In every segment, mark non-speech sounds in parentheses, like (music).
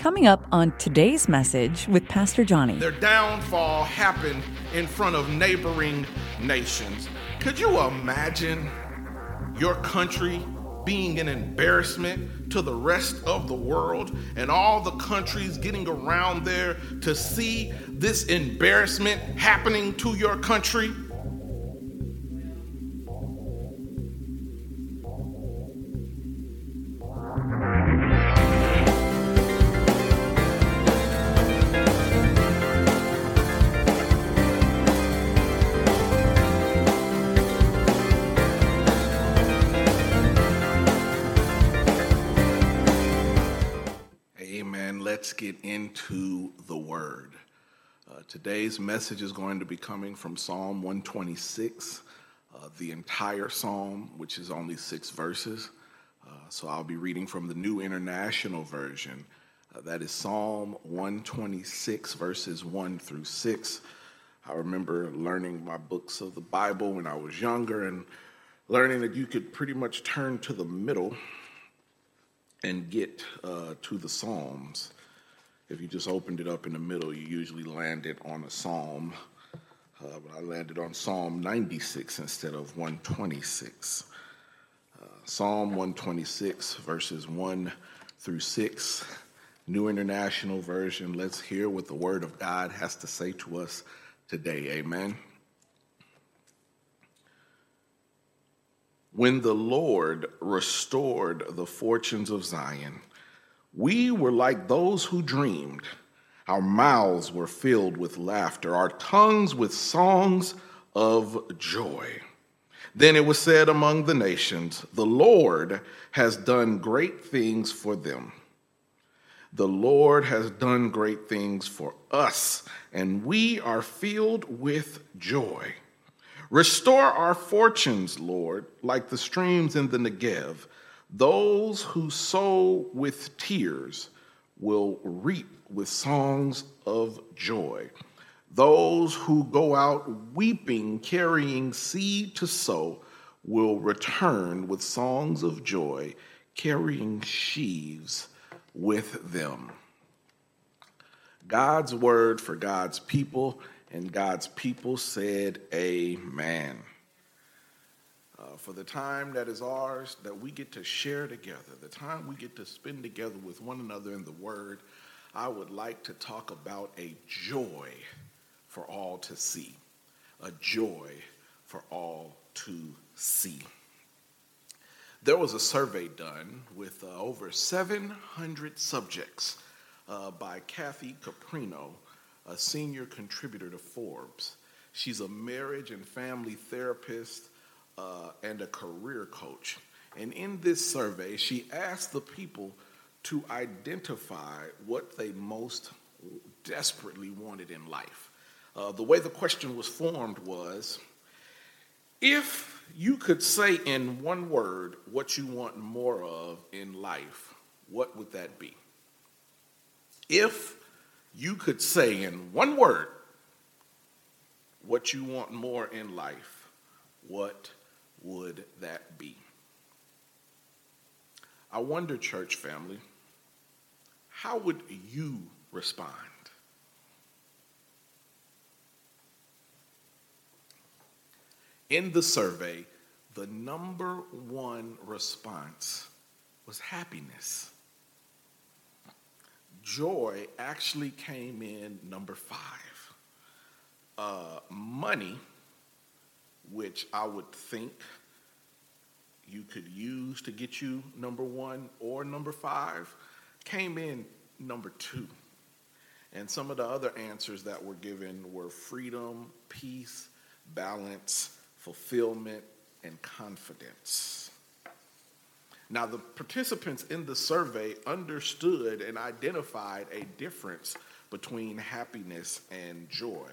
Coming up on today's message with Pastor Johnny. Their downfall happened in front of neighboring nations. Could you imagine your country being an embarrassment to the rest of the world and all the countries getting around there to see this embarrassment happening to your country? Into the word. Uh, today's message is going to be coming from Psalm 126, uh, the entire psalm, which is only six verses. Uh, so I'll be reading from the New International Version. Uh, that is Psalm 126, verses 1 through 6. I remember learning my books of the Bible when I was younger and learning that you could pretty much turn to the middle and get uh, to the Psalms. If you just opened it up in the middle, you usually landed on a psalm. Uh, but I landed on Psalm 96 instead of 126. Uh, psalm 126, verses 1 through 6, New International Version. Let's hear what the Word of God has to say to us today. Amen. When the Lord restored the fortunes of Zion, we were like those who dreamed. Our mouths were filled with laughter, our tongues with songs of joy. Then it was said among the nations, The Lord has done great things for them. The Lord has done great things for us, and we are filled with joy. Restore our fortunes, Lord, like the streams in the Negev. Those who sow with tears will reap with songs of joy. Those who go out weeping, carrying seed to sow, will return with songs of joy, carrying sheaves with them. God's word for God's people, and God's people said, Amen uh, for the time that is ours that we get to share together, the time we get to spend together with one another in the Word, I would like to talk about a joy for all to see. A joy for all to see. There was a survey done with uh, over 700 subjects uh, by Kathy Caprino, a senior contributor to Forbes. She's a marriage and family therapist uh, and a career coach. And in this survey, she asked the people to identify what they most desperately wanted in life. Uh, the way the question was formed was if you could say in one word what you want more of in life, what would that be? If you could say in one word what you want more in life, what would that be? I wonder, church family, how would you respond? In the survey, the number one response was happiness. Joy actually came in number five. Uh, money which I would think you could use to get you number one or number five, came in number two. And some of the other answers that were given were freedom, peace, balance, fulfillment, and confidence. Now, the participants in the survey understood and identified a difference between happiness and joy.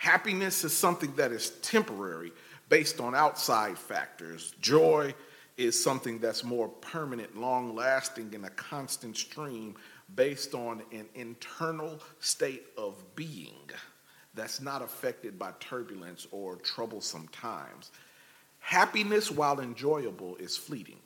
Happiness is something that is temporary based on outside factors. Joy is something that's more permanent, long lasting, and a constant stream based on an internal state of being that's not affected by turbulence or troublesome times. Happiness, while enjoyable, is fleeting.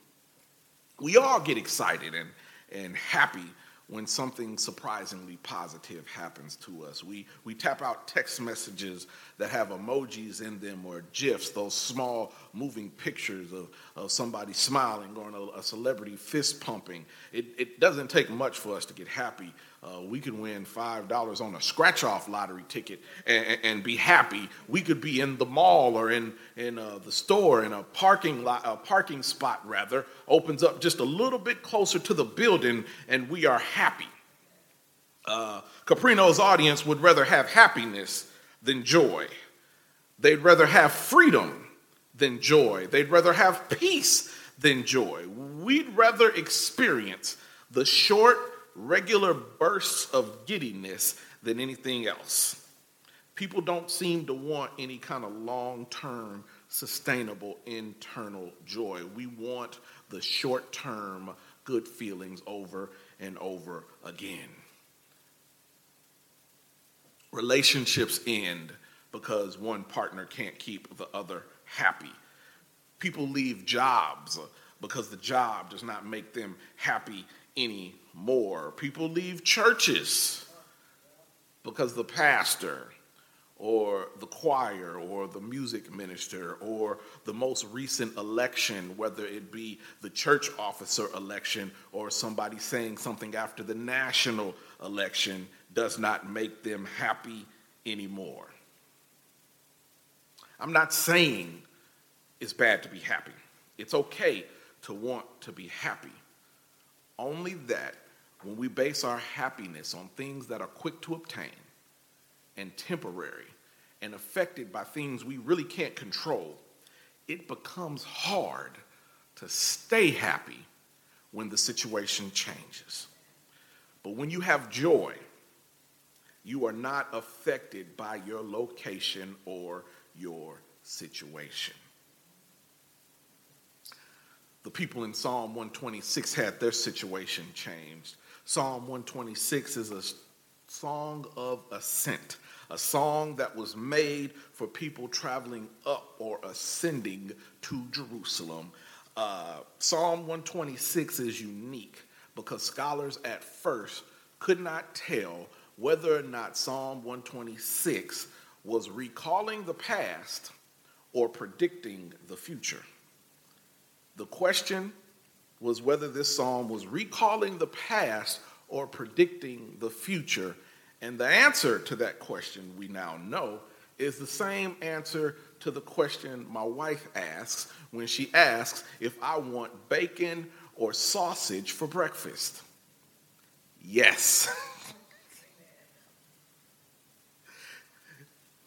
We all get excited and, and happy when something surprisingly positive happens to us. We, we tap out text messages that have emojis in them or GIFs, those small moving pictures of, of somebody smiling or a, a celebrity fist pumping. It, it doesn't take much for us to get happy uh, we could win $5 on a scratch off lottery ticket and, and, be happy. We could be in the mall or in, in uh, the store in a parking, lot, a parking spot, rather, opens up just a little bit closer to the building and we are happy. Uh, Caprino's audience would rather have happiness than joy. They'd rather have freedom than joy. They'd rather have peace than joy. We'd rather experience the short, regular bursts of giddiness than anything else. People don't seem to want any kind of long term, sustainable internal joy. We want the short term good feelings over and over again. Relationships end because one partner can't keep the other happy. People leave jobs because the job does not make them happy anymore. People leave churches because the pastor or the choir or the music minister or the most recent election, whether it be the church officer election or somebody saying something after the national election, does not make them happy anymore. I'm not saying it's bad to be happy. It's okay to want to be happy. Only that when we base our happiness on things that are quick to obtain and temporary and affected by things we really can't control, it becomes hard to stay happy when the situation changes. But when you have joy, you are not affected by your location or your situation the people in Psalm 126 had their situation changed. Psalm 126 is a song of ascent, a song that was made for people traveling up or ascending to Jerusalem. Uh, Psalm 126 is unique because scholars at first could not tell whether or not Psalm 126 was recalling the past or predicting the future. The question was whether this psalm was recalling the past or predicting the future. And the answer to that question we now know is the same answer to the question my wife asks when she asks if I want bacon or sausage for breakfast. Yes. (laughs)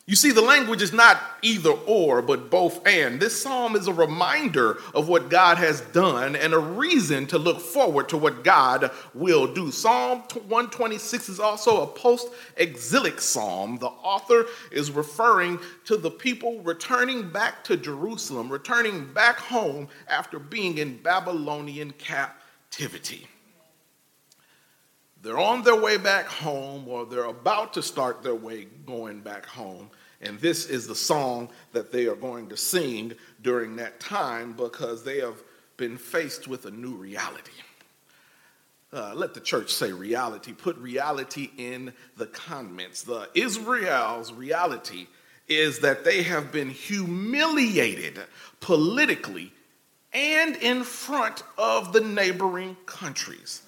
You see, the language is not either or, but both and. This psalm is a reminder of what God has done and a reason to look forward to what God will do. Psalm 126 is also a post exilic psalm. The author is referring to the people returning back to Jerusalem, returning back home after being in Babylonian captivity. They're on their way back home, or they're about to start their way going back home. And this is the song that they are going to sing during that time because they have been faced with a new reality. Uh, let the church say reality. Put reality in the comments. The Israel's reality is that they have been humiliated politically and in front of the neighboring countries.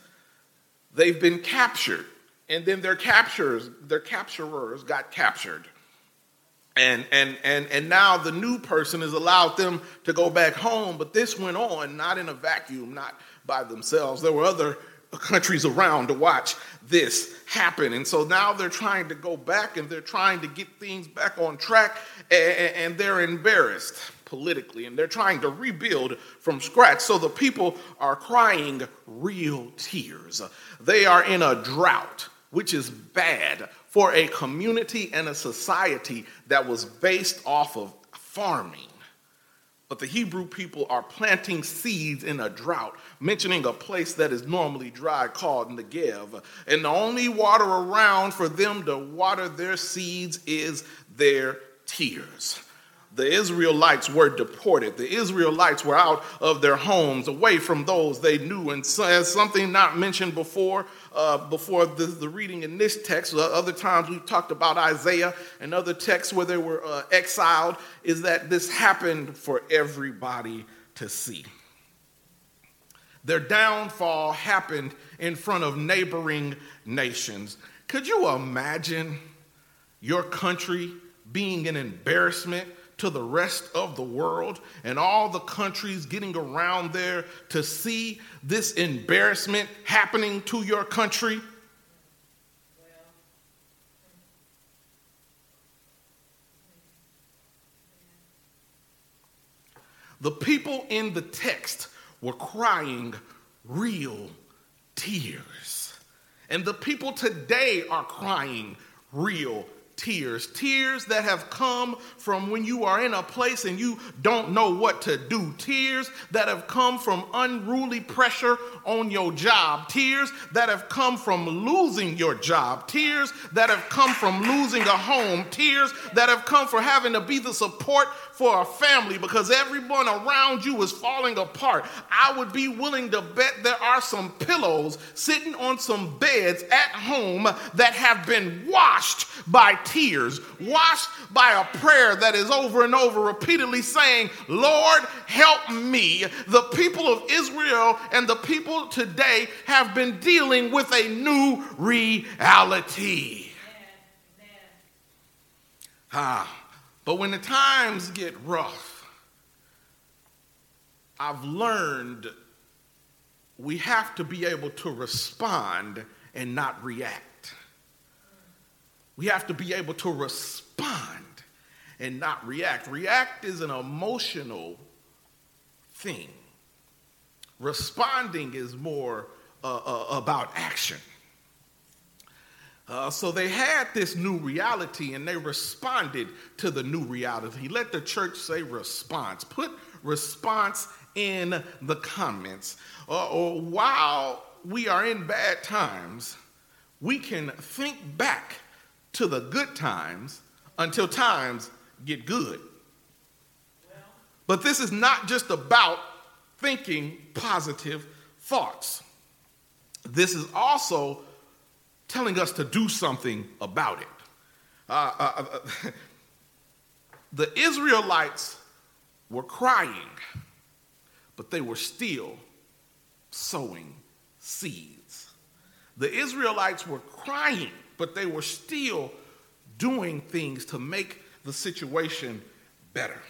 They've been captured, and then their captures, their capturers got captured. And and and and now the new person has allowed them to go back home but this went on not in a vacuum not by themselves. There were other countries around to watch this happen. And so now they're trying to go back and they're trying to get things back on track and, and they're embarrassed politically and they're trying to rebuild from scratch so the people are crying real tears they are in a drought which is bad for a community and a society that was based off of farming. But the Hebrew people are planting seeds in a drought, mentioning a place that is normally dry called Negev. And the only water around for them to water their seeds is their tears. The Israelites were deported. The Israelites were out of their homes, away from those they knew. And so, as something not mentioned before, uh, before the, the, reading in this text, uh, other times we've talked about Isaiah and other texts where they were uh, exiled, is that this happened for everybody to see. Their downfall happened in front of neighboring nations. Could you imagine your country being an embarrassment to the rest of the world and all the countries getting around there to see this embarrassment happening to your country? The people in the text were crying real tears. And the people today are crying real tears. Tears that have come from when you are in a place and you don't know what to do. Tears that have come from unruly pressure on your job. Tears that have come from losing your job. Tears that have come from losing a home. Tears that have come from having to be the support for a family because everyone around you is falling apart. I would be willing to bet there are some pillows sitting on some beds at home that have been washed by tears, washed by a prayer that is over and over repeatedly saying, Lord, help me. The people of Israel and the people today have been dealing with a new reality. Ah, but when the times get rough, I've learned we have to be able to respond and not react. We have to be able to respond and not react. React is an emotional thing, responding is more uh, uh, about action. Uh, so they had this new reality and they responded to the new reality. Let the church say response. Put response in the comments. Uh, or while we are in bad times, we can think back to the good times until times get good. But this is not just about thinking positive thoughts. This is also telling us to do something about it. Uh, uh, uh (laughs) the Israelites were crying, but they were still sowing seeds. The Israelites were crying, but they were still doing things to make the situation better.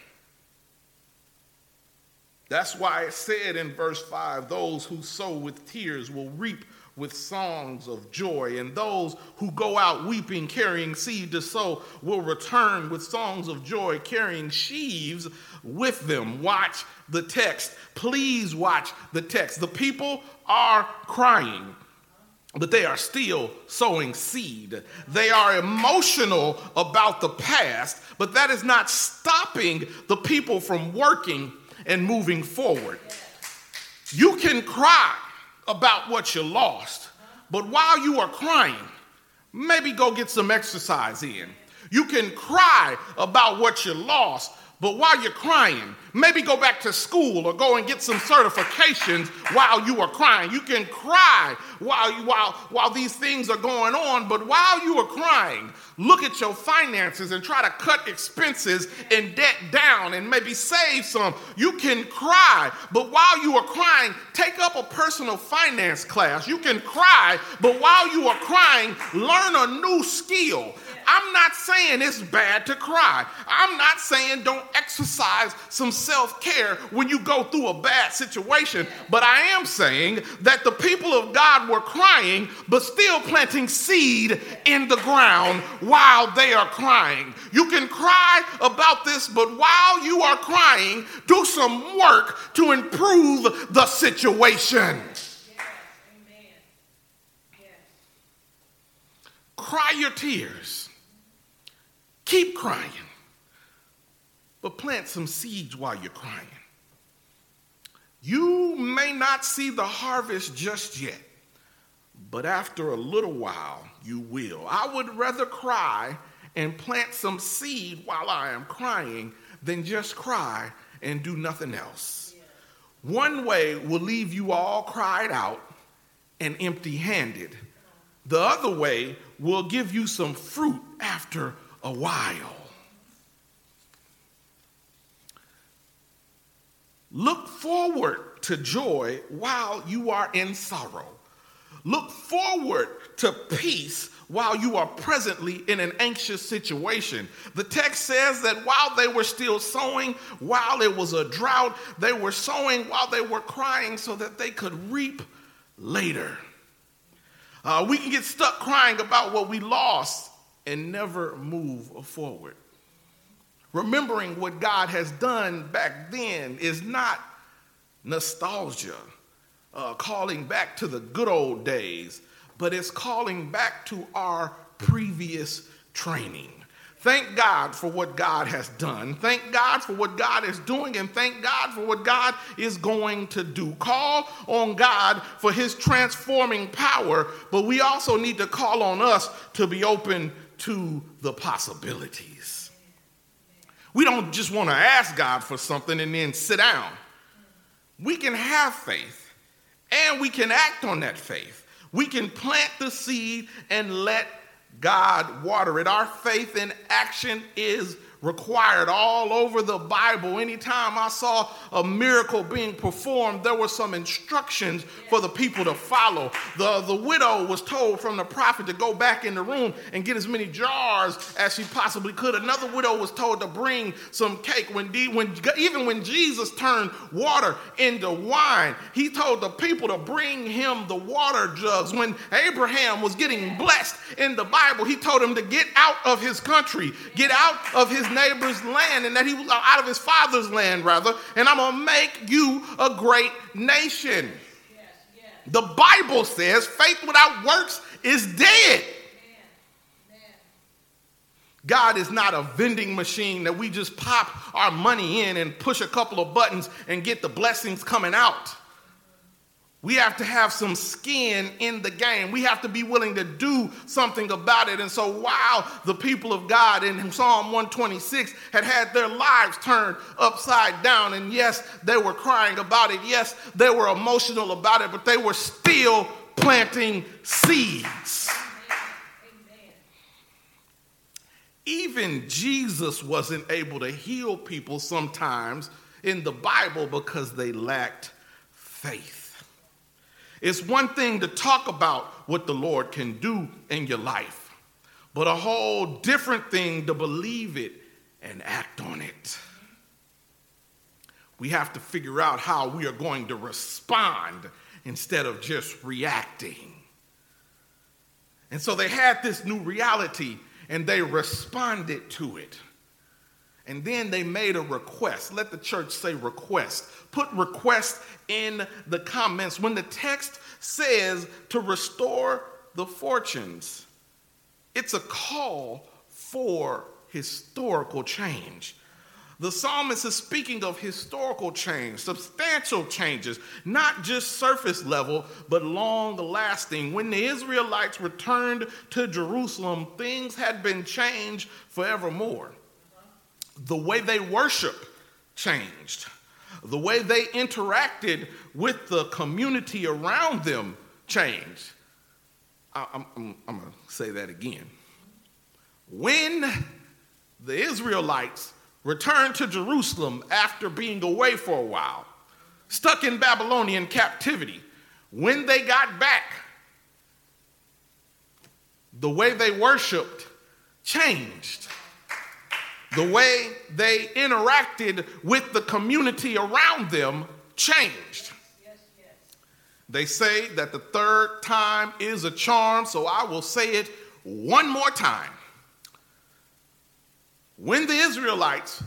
That's why it said in verse 5 those who sow with tears will reap with songs of joy, and those who go out weeping, carrying seed to sow, will return with songs of joy, carrying sheaves with them. Watch the text. Please watch the text. The people are crying but they are still sowing seed. They are emotional about the past, but that is not stopping the people from working and moving forward. You can cry about what you lost, but while you are crying, maybe go get some exercise in. You can cry about what you lost, but while you're crying, maybe go back to school or go and get some certifications while you are crying. You can cry while, you, while, while these things are going on, but while you are crying, look at your finances and try to cut expenses and debt down and maybe save some. You can cry, but while you are crying, take up a personal finance class. You can cry, but while you are crying, learn a new skill. I'm not saying it's bad to cry. I'm not saying don't exercise some self care when you go through a bad situation. But I am saying that the people of God were crying, but still planting seed in the ground while they are crying. You can cry about this, but while you are crying, do some work to improve the situation. Cry your tears. Keep crying, but plant some seeds while you're crying. You may not see the harvest just yet, but after a little while, you will. I would rather cry and plant some seed while I am crying than just cry and do nothing else. One way will leave you all cried out and empty handed. The other way will give you some fruit after a while. Look forward to joy while you are in sorrow. Look forward to peace while you are presently in an anxious situation. The text says that while they were still sowing, while it was a drought, they were sowing while they were crying so that they could reap later. Uh, we can get stuck crying about what we lost and never move forward. Remembering what God has done back then is not nostalgia, uh, calling back to the good old days, but it's calling back to our previous training. Thank God for what God has done. Thank God for what God is doing, and thank God for what God is going to do. Call on God for his transforming power, but we also need to call on us to be open to the possibilities. We don't just want to ask God for something and then sit down. We can have faith and we can act on that faith. We can plant the seed and let God water it. Our faith in action is required all over the Bible. Anytime I saw a miracle being performed, there were some instructions for the people to follow. The, the widow was told from the prophet to go back in the room and get as many jars as she possibly could. Another widow was told to bring some cake. When, when even when Jesus turned water into wine, he told the people to bring him the water jugs. When Abraham was getting blessed in the Bible, he told him to get out of his country, get out of his neighbor's land and that he was out of his father's land, rather, and I'm going to make you a great nation. Yes, yes. The Bible says faith without works is dead. God is not a vending machine that we just pop our money in and push a couple of buttons and get the blessings coming out. We have to have some skin in the game. We have to be willing to do something about it. And so, while the people of God in Psalm 126 had had their lives turned upside down, and yes, they were crying about it, yes, they were emotional about it, but they were still planting seeds. Even Jesus wasn't able to heal people sometimes in the Bible because they lacked faith. It's one thing to talk about what the Lord can do in your life, but a whole different thing to believe it and act on it. We have to figure out how we are going to respond instead of just reacting. And so they had this new reality and they responded to it. And then they made a request. Let the church say request. Put request in the comments. When the text says to restore the fortunes, it's a call for historical change. The psalmist is speaking of historical change, substantial changes, not just surface level, but long lasting. When the Israelites returned to Jerusalem, things had been changed forevermore the way they worship changed. The way they interacted with the community around them changed. I, am I'm, I'm going to say that again. When the Israelites returned to Jerusalem after being away for a while, stuck in Babylonian captivity, when they got back, the way they worshiped changed the way they interacted with the community around them changed. They say that the third time is a charm, so I will say it one more time. When the Israelites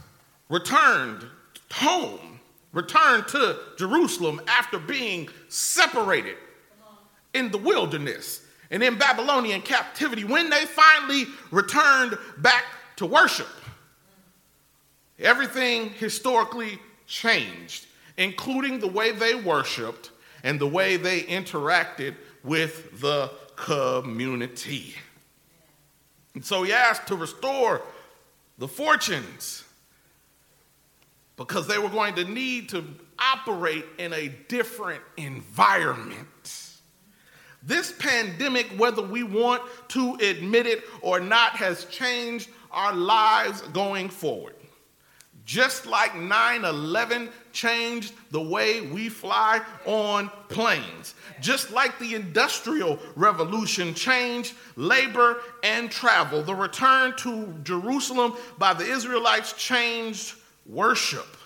returned home, returned to Jerusalem after being separated in the wilderness and in Babylonian captivity, when they finally returned back to worship, Everything historically changed, including the way they worshiped and the way they interacted with the community. And so he asked to restore the fortunes. because they were going to need to operate in a different environment. This pandemic, whether we want to admit it or not, has changed our lives going forward. Just like 9 11 changed the way we fly on planes. Just like the Industrial Revolution changed labor and travel. The return to Jerusalem by the Israelites changed worship.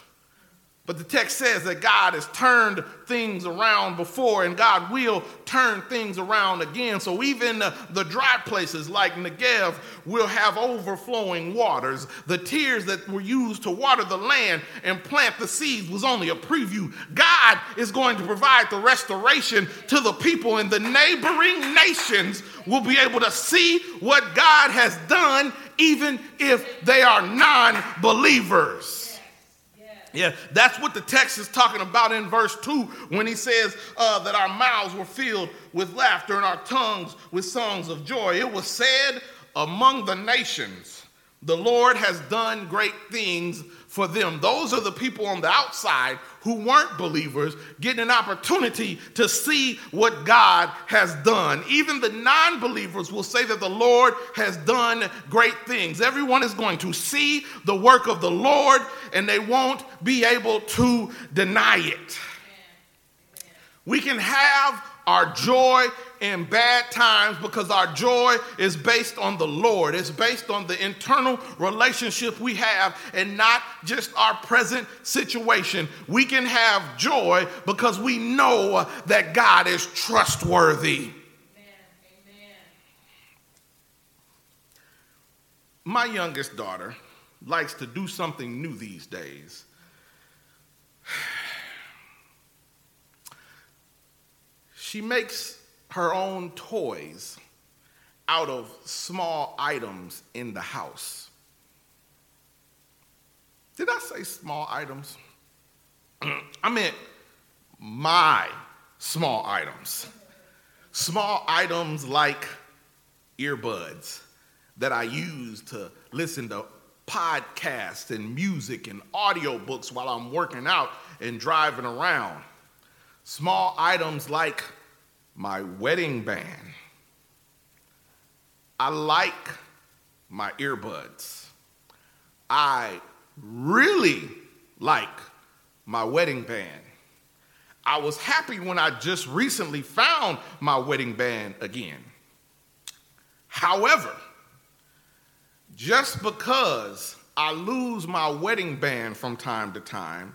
But the text says that God has turned things around before and God will turn things around again. So even the, the, dry places like Negev will have overflowing waters. The tears that were used to water the land and plant the seeds was only a preview. God is going to provide the restoration to the people, and the neighboring nations will be able to see what God has done, even if they are non believers. Yeah, that's what the text is talking about in verse 2 when he says uh, that our mouths were filled with laughter and our tongues with songs of joy. It was said among the nations, the Lord has done great things for them. Those are the people on the outside who weren't believers getting an opportunity to see what God has done. Even the non believers will say that the Lord has done great things. Everyone is going to see the work of the Lord and they won't be able to deny it. We can have our joy in bad times because our joy is based on the Lord. It's based on the internal relationship we have and not just our present situation. We can have joy because we know that God is trustworthy. My youngest daughter likes to do something new these days. (sighs) She makes her own toys out of small items in the house. Did I say small items? (clears throat) I meant my small items. Small items like earbuds that I use to listen to podcasts and music and audiobooks while I'm working out and driving around. Small items like my wedding band. I like my earbuds. I really like my wedding band. I was happy when I just recently found my wedding band again. However, just because I lose my wedding band from time to time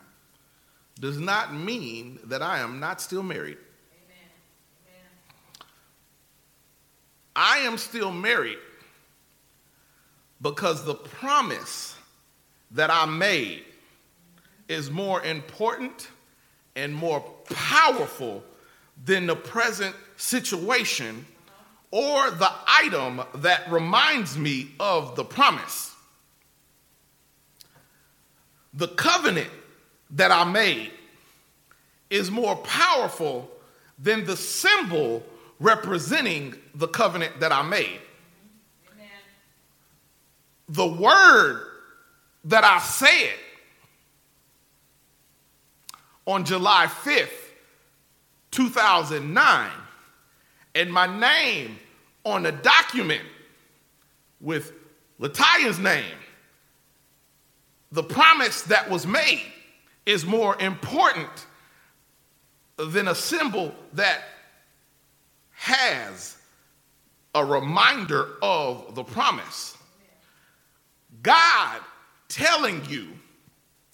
does not mean that I am not still married. I am still married because the promise that I made is more important and more powerful than the present situation or the item that reminds me of the promise. The covenant that I made is more powerful than the symbol representing the covenant that I made. Amen. The word that I said on July 5th, 2009, and my name on a document with Lataya's name, the promise that was made is more important than a symbol that has a reminder of the promise. God telling you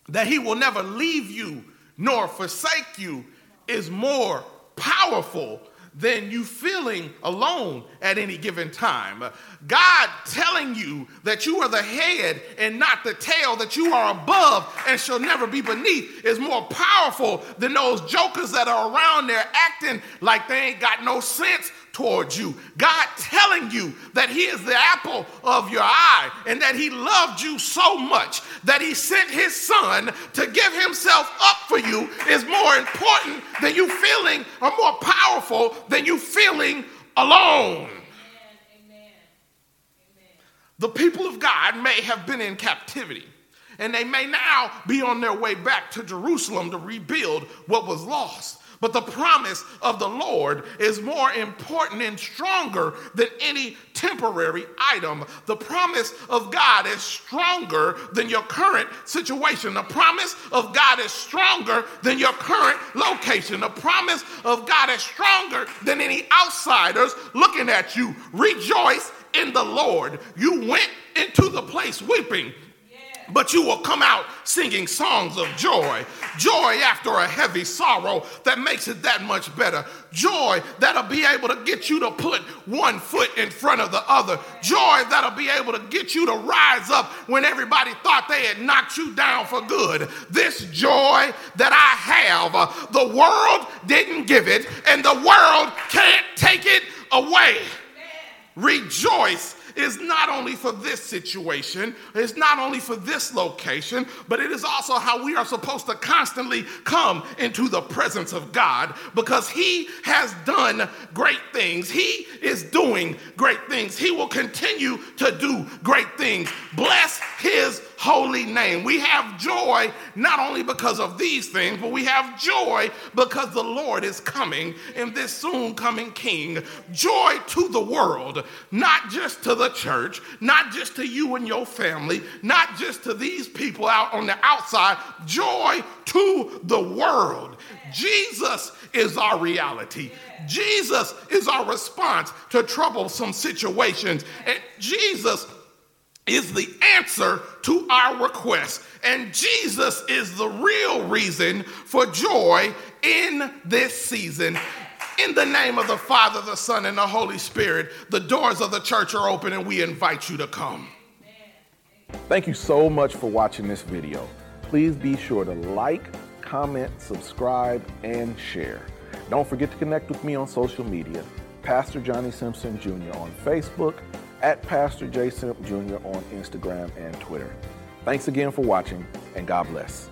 that He will never leave you nor forsake you is more powerful than you feeling alone at any given time. God telling you that you are the head and not the tail, that you are above and shall never be beneath, is more powerful than those jokers that are around there acting like they ain't got no sense towards you. God telling you that He is the apple of your eye and that He loved you so much that He sent His Son to give Himself up for you is more important than you feeling or more powerful than you feeling alone. The people of God may have been in captivity And they may now be on their way back to Jerusalem to rebuild what was lost. But the promise of the Lord is more important and stronger than any temporary item. The promise of God is stronger than your current situation. The promise of God is stronger than your current location. The promise of God is stronger than any outsiders looking at you. Rejoice in the Lord. You went into the place weeping but you will come out singing songs of joy. Joy after a heavy sorrow that makes it that much better. Joy that'll be able to get you to put one foot in front of the other. Joy that'll be able to get you to rise up when everybody thought they had knocked you down for good. This joy that I have, uh, the world didn't give it, and the world can't take it away. Rejoice is not only for this situation, it's not only for this location, but it is also how we are supposed to constantly come into the presence of God because He has done great things. He is doing great things. He will continue to do great things. Bless His holy name. We have joy not only because of these things, but we have joy because the Lord is coming in this soon coming King. Joy to the world, not just to the church, not just to you and your family, not just to these people out on the outside. Joy to the world. Jesus is our reality. Jesus is our response to troublesome situations. And Jesus is the answer to our request. And Jesus is the real reason for joy in this season. In the name of the Father, the Son, and the Holy Spirit, the doors of the church are open and we invite you to come. Thank you so much for watching this video. Please be sure to like, comment, subscribe, and share. Don't forget to connect with me on social media, Pastor Johnny Simpson Jr. on Facebook, at Pastor J. Simp Jr. on Instagram and Twitter. Thanks again for watching, and God bless.